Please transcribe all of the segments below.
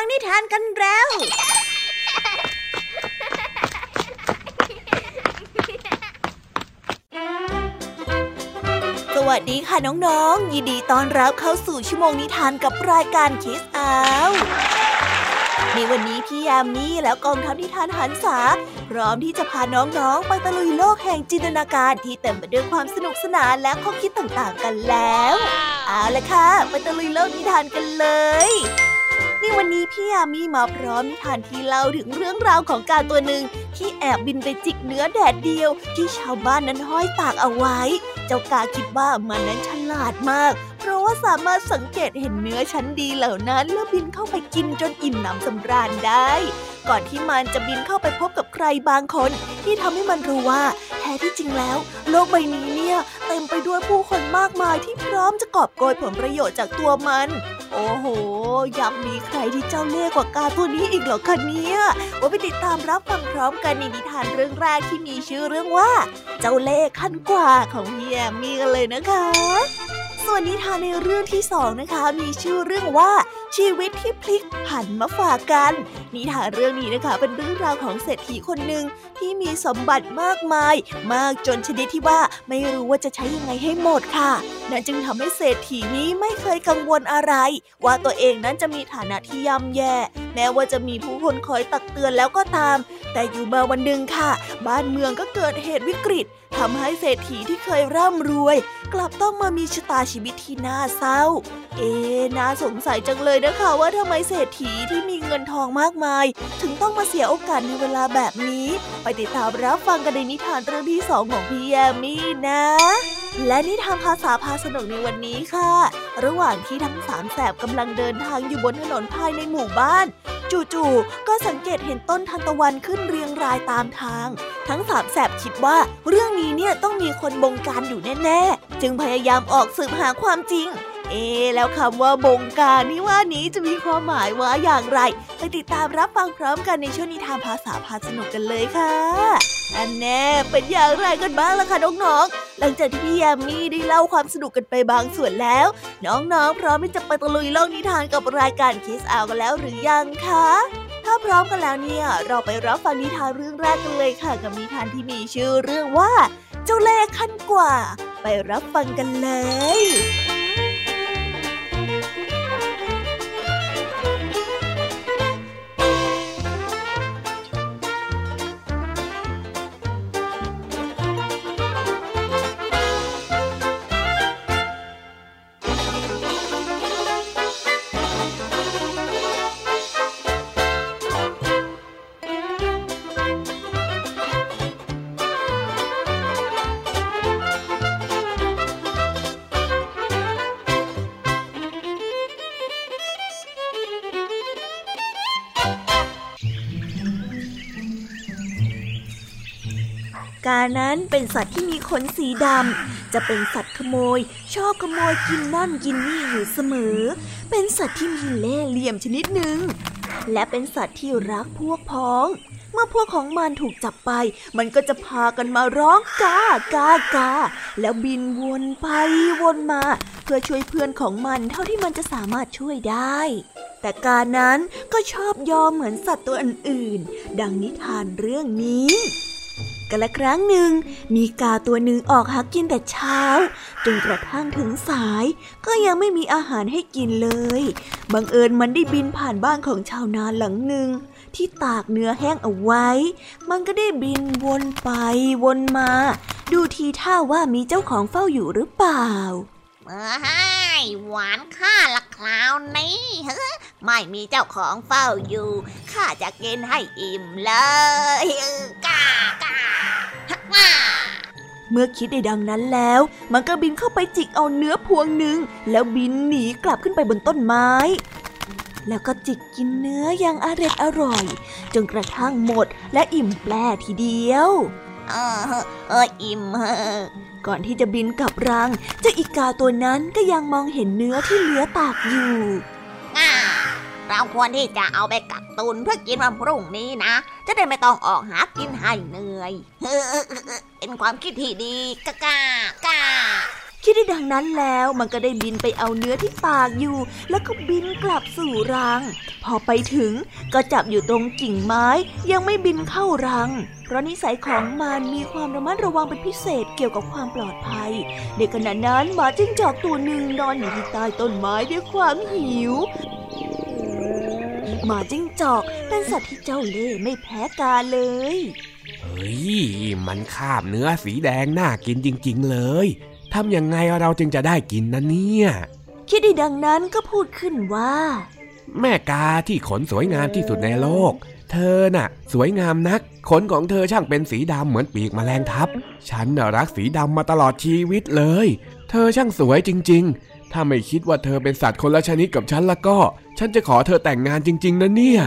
ฟังนิทานกันแล้ว สวัสดีค่ะน้องๆ ยินดีต้อนรับเข้าสู่ชั่วโมงนิทานกับรายการคิสอาวในวันนี้พี่ยามีแล้วกองทัพนิทานหันษาพร้อมที่จะพาน้องๆ ไปตะลุยโลกแห่งจินตนาการที่เต็มไปด้วยความสนุกสนานและข้อคิดต่างๆกันแล้ว เอาละค่ะ ไปตะลุยโลกนิทานกันเลย นี่วันนี้พี่ยามีมาพร้อมนิทานที่เล่าถึงเรื่องราวของการตัวหนึ่งที่แอบบินไปจิกเนื้อแดดเดียว ที่ชาวบ้านนั้นห้อยตากเอาไว้ เจ้ากาคิดว่ามันนั้นฉลาดมาก เพราะว่าสามารถสังเกตเห็นเนื้อชั้นดีเหล่านั้นแล้วบินเข้าไปกินจนอิ่มหนำสำราญได้ ก่อนที่มันจะบินเข้าไปพบกับใครบางคน ที่ทำให้มันรู้ว่าแท้ที่จริงแล้ว โลกใบนี้เนี่ยเต็มไปด้วยผู้คนมากมายที่พร้อมจะกอบโกยผลประโยชน์จากตัวมัน โอ้โห ยังมีใครที่เจ้าเล่ห์กว่ากาตัวนี้อีกเหรอคะเนี่ยว่าไปติดตามรับฟังพร้อมกันในนิทานเรื่องแรกที่มีชื่อเรื่องว่า เจ้าเล่ห์ขั้นกว่าของพี่แอมมี่กันเลยนะคะ ส่วนนิทานในเรื่องที่สองนะคะ มีชื่อเรื่องว่า ชีวิตที่พลิกผันมาฝากกัน นิทานเรื่องนี้นะคะ เป็นเรื่องราวของเศรษฐีคนหนึ่งที่มีสมบัติมากมาย มากจนชนิดที่ว่าไม่รู้ว่าจะใช้ยังไงให้หมดค่ะนั่นจึงทำให้เศรษฐีนี้ไม่เคยกังวลอะไร ว่าตัวเองนั้นจะมีฐานะที่ย่ำแย่ แม้ว่าจะมีผู้คนคอยตักเตือนแล้วก็ตาม แต่อยู่มาวันหนึ่งค่ะ บ้านเมืองก็เกิดเหตุวิกฤตทำให้เศรษฐีที่เคยร่ำรวย กลับต้องมามีชะตาชีวิตที่น่าเศร้า เอ๊น่าสงสัยจังเลยนะคะว่าทำไมเศรษฐีที่มีเงินทองมากมาย ถึงต้องมาเสียโอกาสในเวลาแบบนี้ ไปติดตามรับฟังกันในนิทานเรื่องที่สองของพี่แยมมี่นะ และนิทานภาษาพาสนุกในวันนี้ค่ะ ระหว่างที่ทั้งสามแสบกำลังเดินทางอยู่บนถนนภายในหมู่บ้าน จู่ๆก็สังเกตเห็นต้นทันตะวันขึ้นเรียงรายตามทาง ทั้งสามแสบคิดว่าเรื่องนี้เนี่ยต้องมีคนบงการอยู่แน่ๆ จึงพยายามออกสืบหาความจริง เอ๊แล้วคำว่าบงการนี่ว่านี้จะมีความหมายว่าอย่างไร ไปติดตามรับฟังพร้อมกันในช่วงนิทานภาษาพาสนุกกันเลยค่ะอันแน่เป็นอย่างไรกันบ้างล่ะคะน้องๆหลังจากที่พี่ยามีได้เล่าความสนุกกันไปบางส่วนแล้ว น้องๆ พร้อมที่จะไปตะลุยโลกนิทานกับรายการคิสอากันแล้วหรือยังคะถ้าพร้อมกันแล้วเนี่ย เราไปรับฟังนิทานเรื่องแรกกันเลยค่ะ กับนิทานที่มีชื่อเรื่องว่า เจ้าเล่ห์ขั้นกว่า ไปรับฟังกันเลย เป็นสัตว์ที่มีขนสีดำ จะเป็นสัตว์ขโมย ชอบขโมยกินนั่นกินนี่อยู่เสมอ เป็นสัตว์ที่มีเล่ห์เหลี่ยมชนิดหนึ่ง และเป็นสัตว์ที่รักพวกพ้อง เมื่อพวกของมันถูกจับไป มันก็จะพากันมาร้องกากากา แล้วบินวนไปวนมา เพื่อช่วยเพื่อนของมันเท่าที่มันจะสามารถช่วยได้แต่การนั้นก็ชอบยอมเหมือนสัตว์ตัวอื่นๆ ดังนิทานเรื่องนี้ กันละครั้งหนึ่ง มีกาตัวหนึ่งออกหากินแต่เช้า จนกระทั่งถึงสาย ก็ยังไม่มีอาหารให้กินเลย บังเอิญมันได้บินผ่านบ้านของชาวนาหลังหนึ่ง ที่ตากเนื้อแห้งเอาไว้ มันก็ได้บินวนไปวนมา ดูทีท่าว่ามีเจ้าของเฝ้าอยู่หรือเปล่า เอ้ยหวานข้าละคราวนี้เฮ้ไม่มีเจ้าของเฝ้าอยู่ข้าจะกินให้อิ่มเลยกากาฮ่าเมื่อคิดได้ดังนั้นแล้ว มันก็บินเข้าไปจิกเอาเนื้อพวงหนึ่ง แล้วบินหนีกลับขึ้นไปบนต้นไม้ แล้วก็จิกกินเนื้ออย่างอร็ดอร่อย จนกระทั่งหมดและอิ่มแปรทีเดียว เออเอออิ่ม ก่อนที่จะบินกลับรัง เจ้าอีกาตัวนั้นก็ยังมองเห็นเนื้อที่เหลือตากอยู่เราควรที่จะเอาไปกักตุนเพื่อกินวันพรุ่งนี้นะ จะได้ไม่ต้องออกหากินให้เหนื่อย เป็นความคิดที่ดีกากากา คิดได้ดังนั้นแล้วมันก็ได้บินไปเอาเนื้อที่ตากอยู่ แล้วก็บินกลับสู่รัง พอไปถึงก็จับอยู่ตรงกิ่งไม้ ยังไม่บินเข้ารัง เพราะนิสัยของมันมีความระมัดระวังเป็นพิเศษเกี่ยวกับความปลอดภัย ในขณะนั้นหมาจิ้งจอกตัวหนึ่งนอนอยู่ที่ใต้ต้นไม้ด้วยความหิวหมาจิ้งจอกเป็นสัตว์ที่เจ้าเล่ห์ไม่แพ้กาเลย เฮ้ย มันคาบเนื้อสีแดงน่ากินจริง ๆ เลย ทำยังไงเราจึงจะได้กินนะเนี่ย คิดได้ดังนั้นก็พูดขึ้นว่า แม่กาที่ขนสวยงามที่สุดในโลก เธอน่ะ สวยงามนัก ขนของเธอช่างเป็นสีดำเหมือนปีกแมลงทับ ฉันน่ะรักสีดำมาตลอดชีวิตเลย เธอช่างสวยจริง ๆ ถ้าไม่คิดว่าเธอเป็นสัตว์คนละชนิดกับฉันแล้วก็ ฉันจะขอเธอแต่งงานจริง ๆนะเนี่ย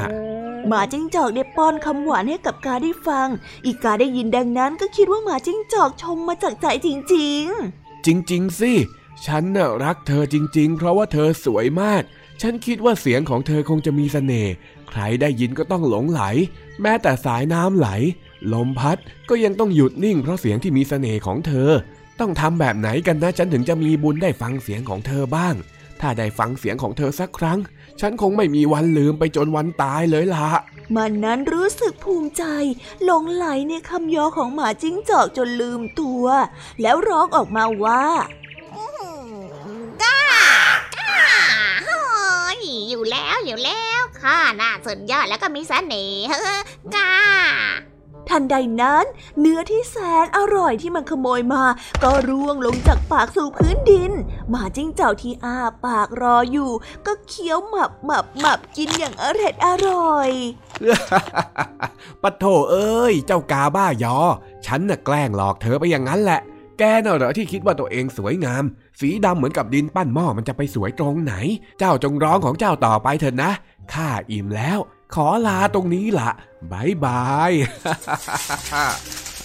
หมาจิ้งจอกได้ป้อนคำหวานให้กับกาได้ฟัง อีกาได้ยินดังนั้นก็คิดว่าหมาจิ้งจอกชมมาจากใจจริง จริง ๆ สิ ฉันน่ะรักเธอจริง ๆ เพราะว่าเธอสวยมาก ฉันคิดว่าเสียงของเธอคงจะมีเสน่ห์ ใครได้ยินก็ต้องหลงไหล แม้แต่สายน้ำไหล ลมพัดก็ยังต้องหยุดนิ่งเพราะเสียงที่มีเสน่ห์ของเธอ ต้องทำแบบไหนกันนะฉันถึงจะมีบุญได้ฟังเสียงของเธอบ้าง ถ้าได้ฟังเสียงของเธอสักครั้ง ฉันคงไม่มีวันลืมไปจนวันตายเลยล่ะๆมันนั้นรู้สึกภูมิใจหลงไหลในคำยอของหมาจิ้งจอกจนลืมตัว แล้วร้องออกมาว่าก้าก้าโอ้ยอยู่แล้วอยู่แล้วข้าน่าสุดยอดแล้วก็มีเสน่ห์เฮ้อก้า ทันใดนั้น เนื้อที่แสนอร่อยที่มันขโมยมา ก็ร่วงลงจากปากสู่พื้นดิน หมาจิ้งจอกที่อ้าปากรออยู่ ก็เคี้ยวหมับหมับหมับกินอย่างอร็ดอร่อยปะโถเอ้ย เจ้ากาบ้ายอ ฉันน่ะแกล้งหลอกเธอไปอย่างนั้นแหละ แกน่ะเหรอที่คิดว่าตัวเองสวยงาม สีดำเหมือนกับดินปั้นหม้อมันจะไปสวยตรงไหน เจ้าจงร้องของเจ้าต่อไปเถอะนะข้าอิ่มแล้ว ขอลาตรงนี้ละ bye bye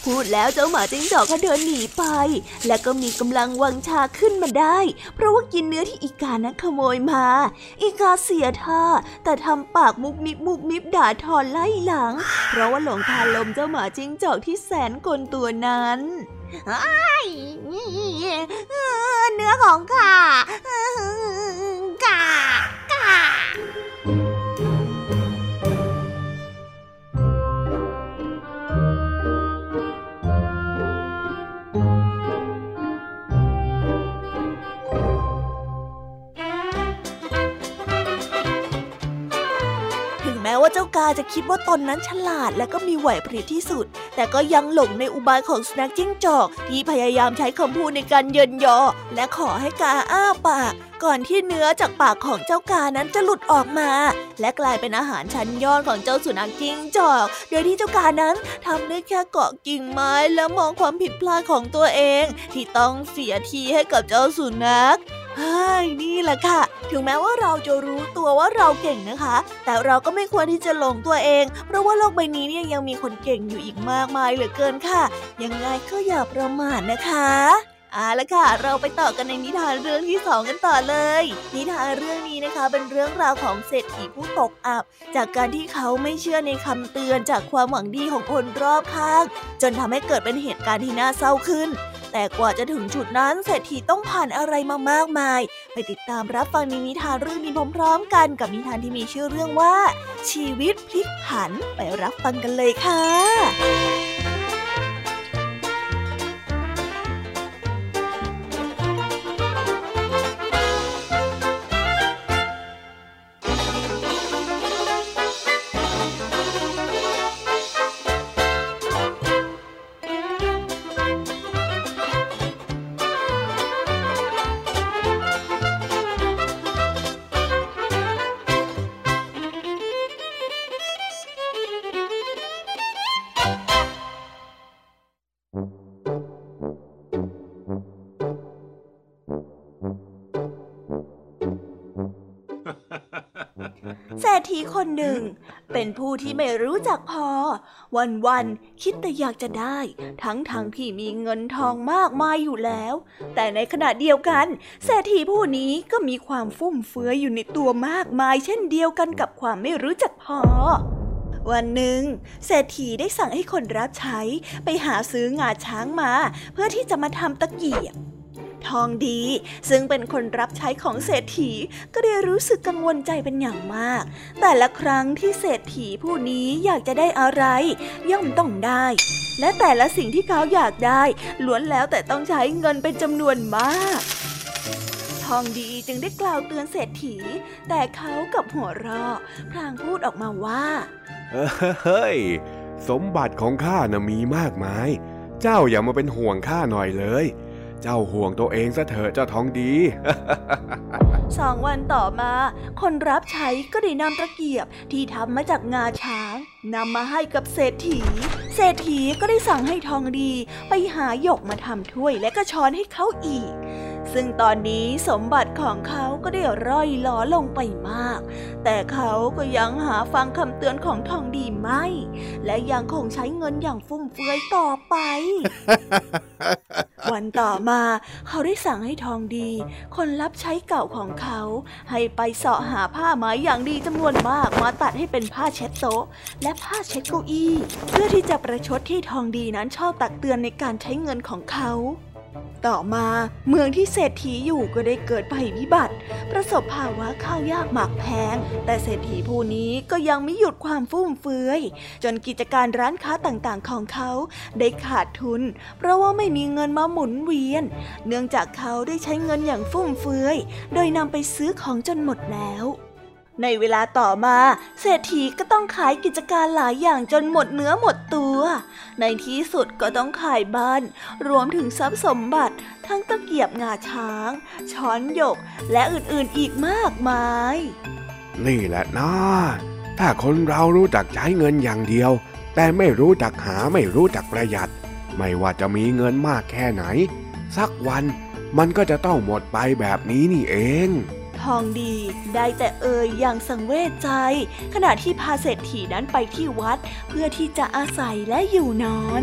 พูดแล้วเจ้าหมาจิ้งจอกก็เดินหนีไป และก็มีกำลังวังชาขึ้นมาได้ เพราะว่ากินเนื้อที่อีกานั้นขโมยมา อีกาเสียท่า แต่ทำปากมุบมิบมุบมิบด่าทอไล่หลัง เพราะว่าหลงคารมเจ้าหมาจิ้งจอกที่แสนกลตัวนั้นไอ้เนื้อของข้าก้าก้า ว่าเจ้ากาจะคิดว่าตนนั้นฉลาดและก็มีไหวพริบที่สุด แต่ก็ยังหลงในอุบายของสุนัขจิ้งจอก ที่พยายามใช้คำพูดในการเยินยอ และขอให้กาอ้าปาก ก่อนที่เนื้อจากปากของเจ้ากานั้นจะหลุดออกมา และกลายเป็นอาหารชั้นยอดของเจ้าสุนัขจิ้งจอก โดยที่เจ้ากานั้นทำได้แค่เกาะกิ่งไม้และมองความผิดพลาดของตัวเอง ที่ต้องเสียทีให้กับเจ้าสุนัข ฮ้ยนี่แหละค่ะ ถึงแม้ว่าเราจะรู้ตัวว่าเราเก่งนะคะ แต่เราก็ไม่ควรที่จะหลงตัวเอง เพราะว่าโลกใบนี้เนี่ยยังมีคนเก่งอยู่อีกมากมายเหลือเกินค่ะ ยังไงก็อย่าประมาทนะคะเอาละค่ะ เราไปต่อกันในนิทานเรื่องที่สองกันต่อเลย นิทานเรื่องนี้นะคะเป็นเรื่องราวของเศรษฐีผู้ตกอับ จากการที่เขาไม่เชื่อในคำเตือนจากความหวังดีของคนรอบข้าง จนทำให้เกิดเป็นเหตุการณ์ที่น่าเศร้าขึ้น แต่กว่าจะถึงจุดนั้นเศรษฐีต้องผ่านอะไรมามากมาย ไปติดตามรับฟังในนิทานเรื่องนี้พร้อมๆกันกับนิทานที่มีชื่อเรื่องว่า ชีวิตพลิกผันไปรับฟังกันเลยค่ะ คนหนึ่ง เป็นผู้ที่ไม่รู้จักพอ วันๆคิดแต่อยากจะได้ ทั้งๆทที่มีเงินทองมากมายอยู่แล้ว แต่ในขณะเดียวกันเศรษฐีผู้นี้ก็มีความฟุ่มเฟือยอยู่ในตัวมากมาย เช่นเดียวกันกับความไม่รู้จักพอวันหนึ่งเศรษฐีได้สั่งให้คนรับใช้ไปหาซื้องาช้างมา เพื่อที่จะมาทำตะเกียบ ทองดี ซึ่งเป็นคนรับใช้ของเศรษฐีก็ได้รู้สึกกังวลใจเป็นอย่างมาก แต่ละครั้งที่เศรษฐีผู้นี้อยากจะได้อะไร ย่อมต้องได้ และแต่ละสิ่งที่เขาอยากได้ล้วนแล้วแต่ต้องใช้เงินเป็นจำนวนมากทองดีจึงได้กล่าวเตือนเศรษฐี แต่เขากับหัวเราะพลางพูดออกมาว่าเฮ้ย สมบัติของข้านะมีมากมาย เจ้าอย่ามาเป็นห่วงข้าหน่อยเลย เจ้าห่วงตัวเองซะเถอะเจ้าทองดี สองวันต่อมา คนรับใช้ก็ได้นำตะเกียบที่ทำมาจากงาช้างนำมาให้กับเศรษฐี เศรษฐีก็ได้สั่งให้ทองดี ไปหาหยกมาทำถ้วยและก็ช้อนให้เขาอีก ซึ่งตอนนี้สมบัติของเขาก็ได้ร่อยหลอลงไปมาก แต่เขาก็ยังหาฟังคำเตือนของทองดีไม่ และยังคงใช้เงินอย่างฟุ่มเฟือยต่อไป วันต่อมาเขาได้สั่งให้ทองดี คนรับใช้เก่าของเขา ให้ไปเสาะหาผ้าไหมอย่างดีจำนวนมากมาตัดให้เป็นผ้าเช็ดโต๊ะ และผ้าเช็ดเก้าอี้ เพื่อที่จะประชดที่ทองดีนั้นชอบตักเตือนในการใช้เงินของเขา ต่อมาเมืองที่เศรษฐีอยู่ก็ได้เกิดภัยพิบัติ ประสบภาวะข้าวยากหมากแพง แต่เศรษฐีผู้นี้ก็ยังไม่หยุดความฟุ่มเฟือย จนกิจการร้านค้าต่างๆของเขา ได้ขาดทุน เพราะว่าไม่มีเงินมาหมุนเวียน เนื่องจากเขาได้ใช้เงินอย่างฟุ่มเฟือย โดยนำไปซื้อของจนหมดแล้ว ในเวลาต่อมาเศรษฐีก็ต้องขายกิจการหลายอย่างจนหมดเนื้อหมดตัว ในที่สุดก็ต้องขายบ้าน รวมถึงทรัพย์สมบัติ ทั้งตะเกียบงาช้าง ช้อนหยก และอื่นๆอีกมากมาย นี่แหละนะถ้าคนเรารู้จักใช้เงินอย่างเดียว แต่ไม่รู้จักหาไม่รู้จักประหยัด ไม่ว่าจะมีเงินมากแค่ไหน สักวันมันก็จะต้องหมดไปแบบนี้นี่เอง ทองดี ได้แต่เอ่ยอย่างสังเวชใจ ขณะที่พาเศรษฐีนั้นไปที่วัด เพื่อที่จะอาศัยและอยู่นอน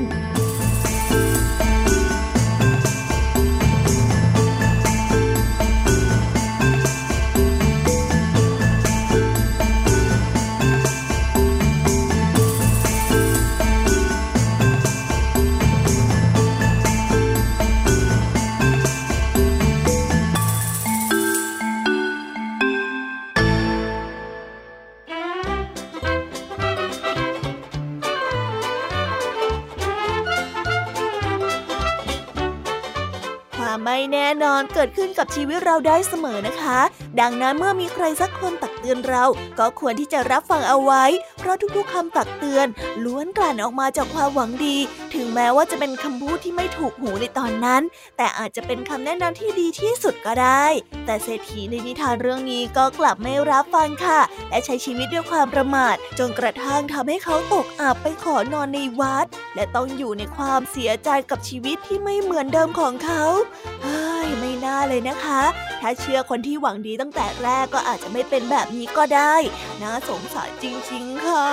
ね น่นอนเกิดขึ้นกับชีวิตเราได้เสมอนะคะ ดังนั้นเมื่อมีใครสักคนตักเตือนเรา ก็ควรที่จะรับฟังเอาไว้ เพราะทุกๆคำตักเตือน ล้วนกลั่นออกมาจากความหวังดี ถึงแม้ว่าจะเป็นคำพูดที่ไม่ถูกหูในตอนนั้น แต่อาจจะเป็นคำแนะนำที่ดีที่สุดก็ได้ แต่เศรษฐีในนิทานเรื่องนี้ก็กลับไม่รับฟังค่ะ และใช้ชีวิตด้วยความประมาท จนกระทั่งทำให้เขาตกอับไปขอนอนในวัด และต้องอยู่ในความเสียใจกับชีวิตที่ไม่เหมือนเดิมของเขาเฮ้ยไม่น่าเลยนะคะ ถ้าเชื่อคนที่หวังดีตั้งแต่แรกก็อาจจะไม่เป็นแบบนี้ก็ได้ น่าสงสารจริง ๆ ค่ะ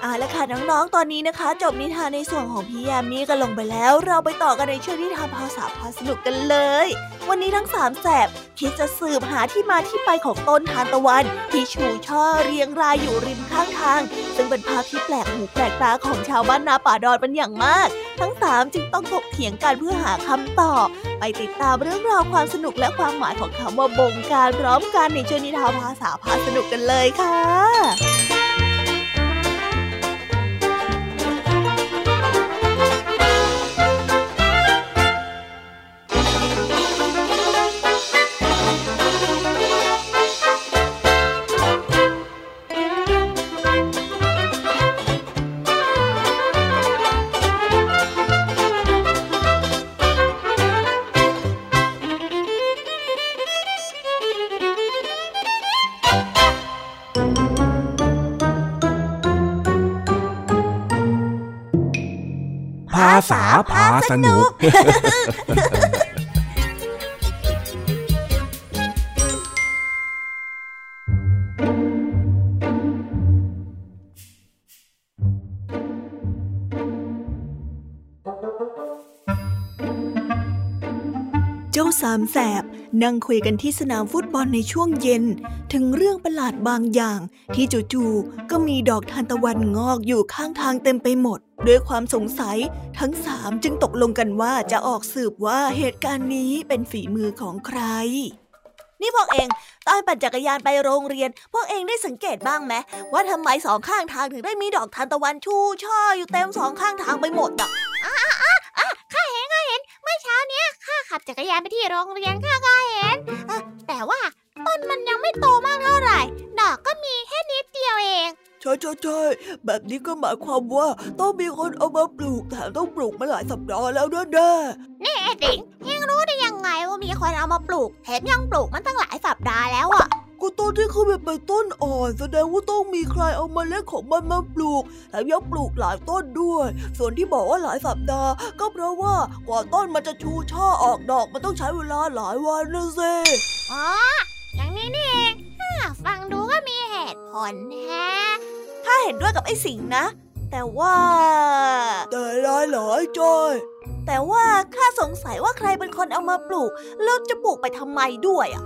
เอาละค่ะน้องๆ ตอนนี้นะคะ จบนิทานในส่วนของพี่ยามีกันลงไปแล้ว เราไปต่อกันในช่วงนิทานภาษาพาสนุกกันเลย วันนี้ทั้งสามแสบคิดจะสืบหาที่มาที่ไปของต้นทานตะวัน ที่ชูช่อเรียงรายอยู่ริมข้างทาง ซึ่งเป็นภาพที่แปลกหูแปลกตาของชาวบ้านนาป่าดอนเป็นอย่างมาก ทั้งสามจึงต้องถกเถียงกันเพื่อหาคำตอบ ไปติดตามเรื่องราวความสนุกและความหมายของคำว่าบงการพร้อมกันในช่วงนิทานภาษาพาสนุกกันเลยค่ะ ภาษาพาสนุกเจ้าสามแสบ นั่งคุยกันที่สนามฟุตบอลในช่วงเย็น ถึงเรื่องประหลาดบางอย่าง ที่จู่ๆก็มีดอกทานตะวันงอกอยู่ข้างทางเต็มไปหมด ด้วยความสงสัยทั้งสามจึงตกลงกันว่าจะออกสืบว่าเหตุการณ์นี้เป็นฝีมือของใคร นี่พวกเองตอนปั่นจักรยานไปโรงเรียน พวกเองได้สังเกตบ้างไหมว่าทำไมสองข้างทางถึงได้มีดอกทานตะวันชูช่ออยู่เต็มสองข้างทางไปหมดอะข้าเห็นข้าเห็นเมื่อเช้าเนี้ย ข้าขับจักรยานไปที่โรงเรียนข้าก็เห็นแต่ว่าต้นมันยังไม่โตมากเท่าไหร่ ดอกก็มีแค่นิดเดียวเอง ใช่ใช่ใช่แบบนี้ก็หมายความว่าต้องมีคนเอามาปลูกแถมต้องปลูกมาหลายสัปดาห์แล้วนะเด้นี่ไอ้ติ๋งยังรู้ได้ยังไงว่ามีคนเอามาปลูกแถมยังปลูกมันตั้งหลายสัปดาห์แล้วอะ ก็ต้นที่เขาเป็นใบต้นอ่อน แสดงว่าต้องมีใครเอามาเล็ดของมันมาปลูกแถมยังปลูกหลายต้นด้วย ส่วนที่บอกว่าหลายสัปดาห์ ก็เพราะว่ากว่าต้นมันจะชูช่อออกดอกมันต้องใช้เวลาหลายวันนะเซอ๋ออย่างนี้นี่เองฟังดูก็มีเหตุผลแฮะถ้าเห็นด้วยกับไอ้สิงนะ แต่ว่า แต่ลายหลายจอยแต่ว่าข้าสงสัยว่าใครเป็นคนเอามาปลูก แล้วจะปลูกไปทำไมด้วยอะ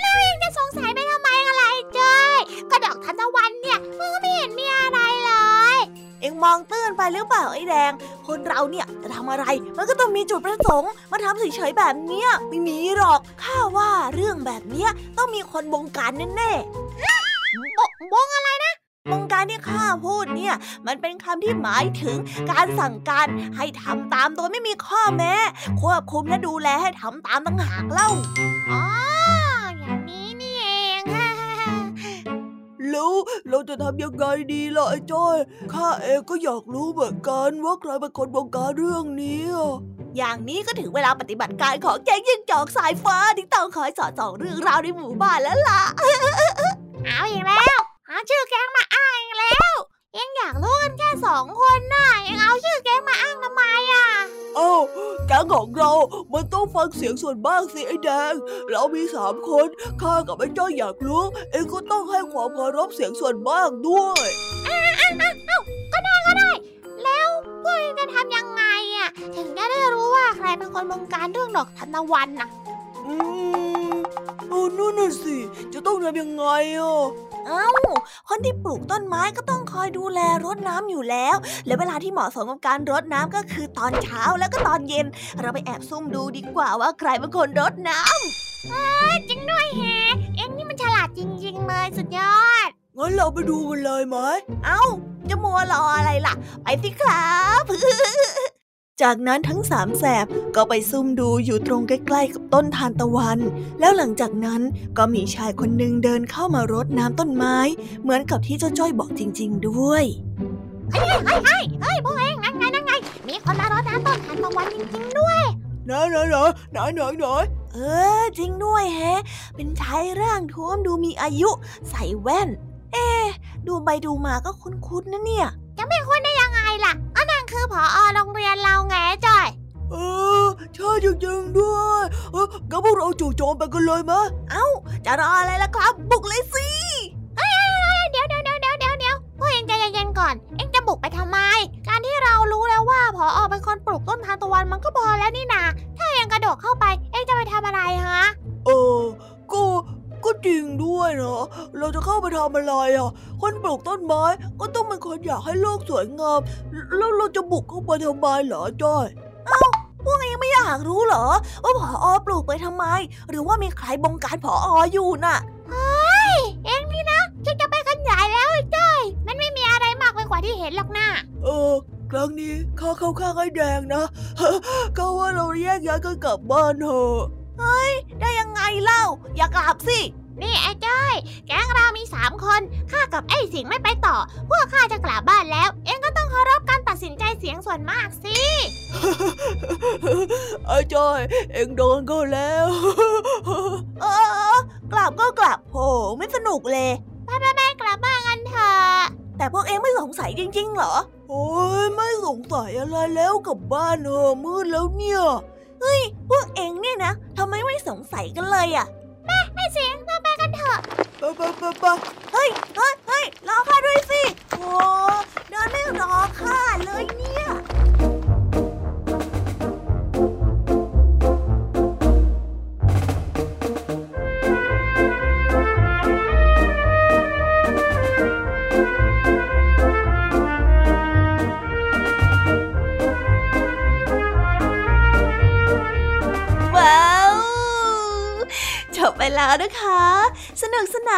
แล้วเองจะสงสัยไปทำไมอะไรจ้อยกระดอกทานตะวันเนี่ยมันก็ไม่เห็นมีอะไรเลย เอ็งมองตื้นไปหรือเปล่าไอ้แดง คนเราเนี่ยจะทำอะไร มันก็ต้องมีจุดประสงค์มาทำเฉยๆแบบเนี้ยไม่มีหรอกข้าว่าเรื่องแบบเนี้ยต้องมีคนบงการแน่ๆบงอะไรนะบงการที่ข้าพูดเนี่ย มันเป็นคำที่หมายถึงการสั่งการให้ทำตามโดยไม่มีข้อแม้ ควบคุมและดูแลให้ทำตามตั้งหากเล่าอ๋อ แล้ว เราจะทำยังไงดีล่ะไอ้จ้อยข้าเองก็อยากรู้เหมือนกันว่าใครเป็นคนบงการเรื่องนี้อย่างนี้ก็ถึงเวลาปฏิบัติการของแก๊งยิงจอกสายฟ้าที่ต้องคอยสอดส่องเรื่องราวในหมู่บ้านแล้วล่ะ เอาอีกแล้วหาชื่อแก๊งมาอ้างแล้ว ยังอยากรู้กันแค่สองคนน่ะยังเอาชื่อแก๊งมาอ้างทำไมอะเอ้าแก๊งของเรา มันต้องฟังเสียงส่วนบ้างสิไอ้แดง เรามีสามคน ข้ากับไอ้จ้อยอยากรู้ เองก็ต้องให้ความเคารพเสียงส่วนบ้างด้วยอ้าวอ้าวอ้าวก็ได้ก็ได้ แล้วพวกเองจะทำยังไงอะ ถึงจะได้รู้ว่าใครเป็นคนบงการเรื่องดอกทานตะวันน่ะ อืมเออนั่นน่ะสิ จะต้องทำยังไงอะ เอ้า คนที่ปลูกต้นไม้ก็ต้องคอยดูแลรดน้ำอยู่แล้ว และเวลาที่เหมาะสมกับการรดน้ำก็คือตอนเช้าแล้วก็ตอนเย็น เราไปแอบซุ่มดูดีกว่าว่าใครเป็นคนรดน้ำเออจริงด้วยแฮะ เอ็งนี่มันฉลาดจริง ๆ เลยสุดยอด งั้นเราไปดูกันเลยไหม เอ้า จะมัวรออะไรล่ะ ไปสิครับ จากนั้นทั้งสามแสบก็ไปซุ่มดูอยู่ตรงใกล้ๆกับต้นทานตะวัน แล้วหลังจากนั้นก็มีชายคนหนึ่งเดินเข้ามารดน้ำต้นไม้ เหมือนกับที่เจ้าจ้อยบอกจริง ๆ ด้วยเฮ้ยเฮ้ยเฮ้ยเฮ้ยพวกเองนั่นไงนั่นไง มีคนมารดน้ำต้นทานตะวันจริงๆด้วยไหนไหนไหนไหนไหนไหนเออ จริงด้วยแฮะ เป็นชายร่างท้วมดูมีอายุ ใส่แว่น เอ๊ดูไปดูมาก็คุ้นๆนะเนี่ย จะไม่คุ้นได้ยังไงล่ะก็นั่น คือผอโรงเรียนเราไงจ้อยเออใช่จริงๆด้วยเอองั้นพวกเราจู่โจมไปกันเลยมะเอ้า จะรออะไรล่ะครับ บุกเลยสิเฮ้ยเดี๋ยวเดี๋ยวเดี๋ยวเดี๋ยวเดี๋ยวเดี๋ยวพวกเองใจเย็นๆก่อน เองจะบุกไปทำไม การที่เรารู้แล้วว่าผอเป็นคนปลูกต้นทานตะวันมันก็พอแล้วนี่นาถ้าเองกระโดดเข้าไป เองจะไปทำอะไรฮะ เออก็ ก็จริงด้วยนะเราจะเข้าไปทำอะไรอะ คนปลูกต้นไม้ก็ต้องเป็นคนอยากให้โลกสวยงาม แล้วเราจะบุกเข้าไปทำไมเหรอจ้อยเอ้าพวกเองไม่อยากรู้เหรอ ว่าผออปลูกไปทำไม หรือว่ามีใครบงการผอออยู่น่ะเฮ้ยเองนี่นะฉันจะไปกันใหญ่แล้วจ้อยมันไม่มีอะไรมากไปกว่าที่เห็นหรอกนะเออครั้งนี้ข้าเข้าข้างไอ้แดงนะก็ว่าเราแยกย้ายกันกลับบ้านเถอะ เฮ้ย ได้ยังไงเล่า อย่ากลับสิ นี่ไอ้จ้อย แก๊งเรามีสามคนข้ากับไอ้สิงไม่ไปต่อ พวกข้าจะกลับบ้านแล้ว เองก็ต้องเคารพการตัดสินใจเสียงส่วนมากสิ ไอ้จ้อย เองโดนก็แล้ว เออกลับก็กลับโหไม่สนุกเลยไปไปไปกลับบ้านกันเถอะแต่พวกเองไม่สงสัยจริงๆเหรอ โอ้ยไม่สงสัยอะไรแล้วกับบ้านเออมืดแล้วเนี่ย เฮ้ย พวกเองเนี่ยนะทำไมไม่สงสัยกันเลยอะแม่ไอ้เสียงเราไปกันเถอะไปไปไปไปเฮ้ยเฮ้ยเฮ้ยรอข้าด้วยสิ โอ้เดินไม่รอข้าเลยเนี่ย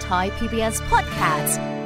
Thai PBS Podcast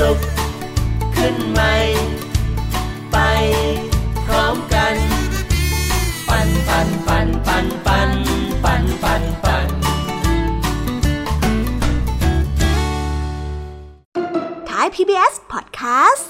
ลุกขึ้นใหม่ ไปพร้อมกัน ปันปันปันปันปันปันปันปันท้าย PBS Podcast